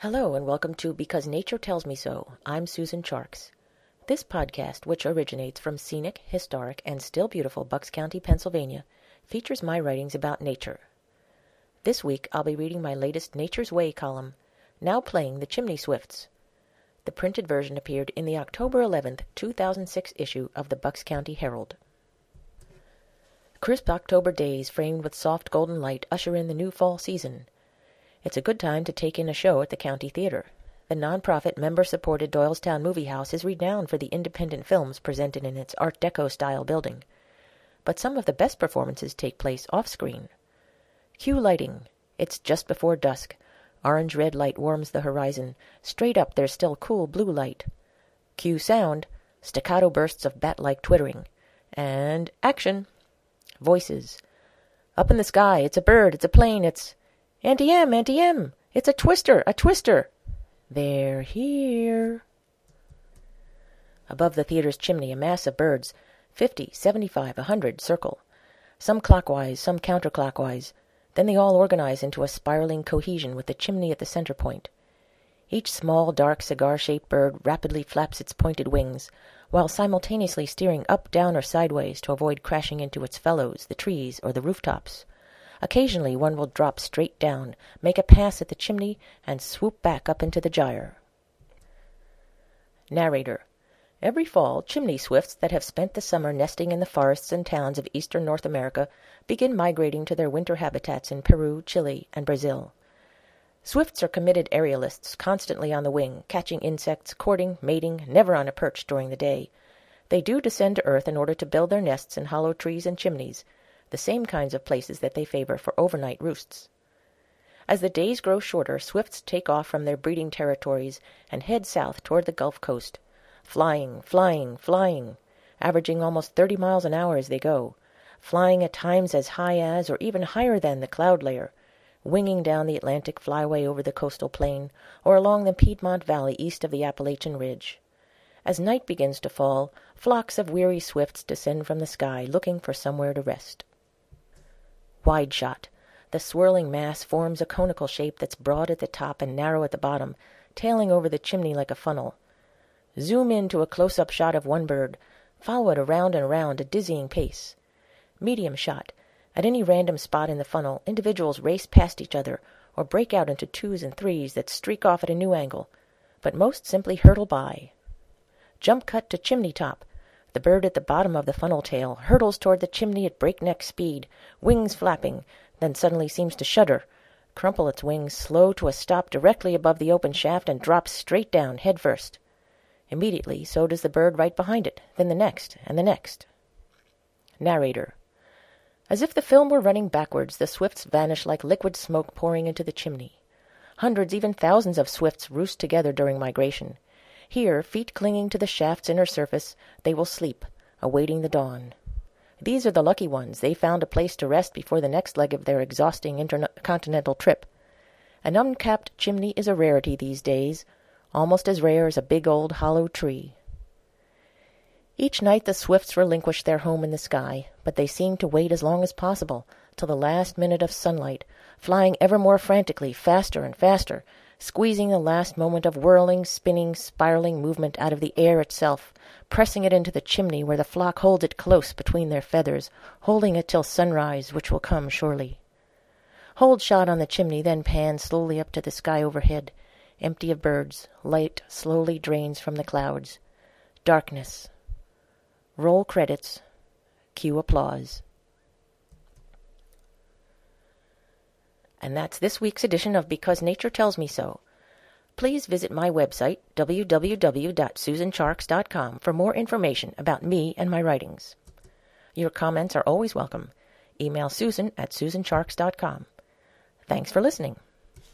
Hello, and welcome to Because Nature Tells Me So. I'm Susan Charkes. This podcast, which originates from scenic, historic, and still beautiful Bucks County, Pennsylvania, features my writings about nature. This week, I'll be reading my latest Nature's Way column, now playing The Chimney Swifts. The printed version appeared in the October 11th, 2006 issue of the Bucks County Herald. Crisp October days framed with soft golden light usher in the new fall season. It's a good time to take in a show at the County Theater. The nonprofit member supported Doylestown Movie House is renowned for the independent films presented in its Art Deco style building. But some of the best performances take place off screen. Cue lighting. It's just before dusk. Orange red light warms the horizon. Straight up there's still cool blue light. Cue sound. Staccato bursts of bat like twittering. And action. Voices. Up in the sky. It's a bird. It's a plane. It's. Auntie M, Auntie M, it's a twister, a twister. They're here. Above the theater's chimney, a mass of birds, fifty, seventy-five, a hundred, circle. Some clockwise, some counterclockwise. Then they all organize into a spiraling cohesion with the chimney at the center point. Each small, dark, cigar-shaped bird rapidly flaps its pointed wings, while simultaneously steering up, down, or sideways to avoid crashing into its fellows, the trees, or the rooftops. Occasionally one will drop straight down, make a pass at the chimney, and swoop back up into the gyre. Narrator Every fall, chimney swifts that have spent the summer nesting in the forests and towns of eastern North America begin migrating to their winter habitats in Peru, Chile, and Brazil. Swifts are committed aerialists, constantly on the wing, catching insects, courting, mating, never on a perch during the day. They do descend to earth in order to build their nests in hollow trees and chimneys, the same kinds of places that they favor for overnight roosts. As the days grow shorter, swifts take off from their breeding territories and head south toward the Gulf Coast, flying, flying, flying, averaging almost thirty miles an hour as they go, flying at times as high as or even higher than the cloud layer, winging down the Atlantic flyway over the coastal plain or along the Piedmont Valley east of the Appalachian Ridge. As night begins to fall, flocks of weary swifts descend from the sky looking for somewhere to rest. Wide shot. The swirling mass forms a conical shape that's broad at the top and narrow at the bottom, tailing over the chimney like a funnel. Zoom in to a close-up shot of one bird. Follow it around and around at dizzying pace. Medium shot. At any random spot in the funnel, individuals race past each other or break out into twos and threes that streak off at a new angle, but most simply hurtle by. Jump cut to chimney top. The bird at the bottom of the funnel tail hurtles toward the chimney at breakneck speed, wings flapping, then suddenly seems to shudder, crumple its wings slow to a stop directly above the open shaft, and drops straight down, head first. Immediately, so does the bird right behind it, then the next, and the next. Narrator As if the film were running backwards, the swifts vanish like liquid smoke pouring into the chimney. Hundreds, even thousands of swifts roost together during migration. Here, feet clinging to the shaft's inner surface, they will sleep, awaiting the dawn. These are the lucky ones. They found a place to rest before the next leg of their exhausting intercontinental trip. An uncapped chimney is a rarity these days, almost as rare as a big old hollow tree. Each night the swifts relinquish their home in the sky, but they seem to wait as long as possible, till the last minute of sunlight, flying ever more frantically, faster and faster, squeezing the last moment of whirling, spinning, spiraling movement out of the air itself, pressing it into the chimney where the flock holds it close between their feathers, holding it till sunrise, which will come surely. Hold shot on the chimney, then pan slowly up to the sky overhead, empty of birds, light slowly drains from the clouds. Darkness. Roll credits. Cue applause. And that's this week's edition of Because Nature Tells Me So. Please visit my website, www.susancharkes.com, for more information about me and my writings. Your comments are always welcome. Email Susan at susancharkes.com. Thanks for listening.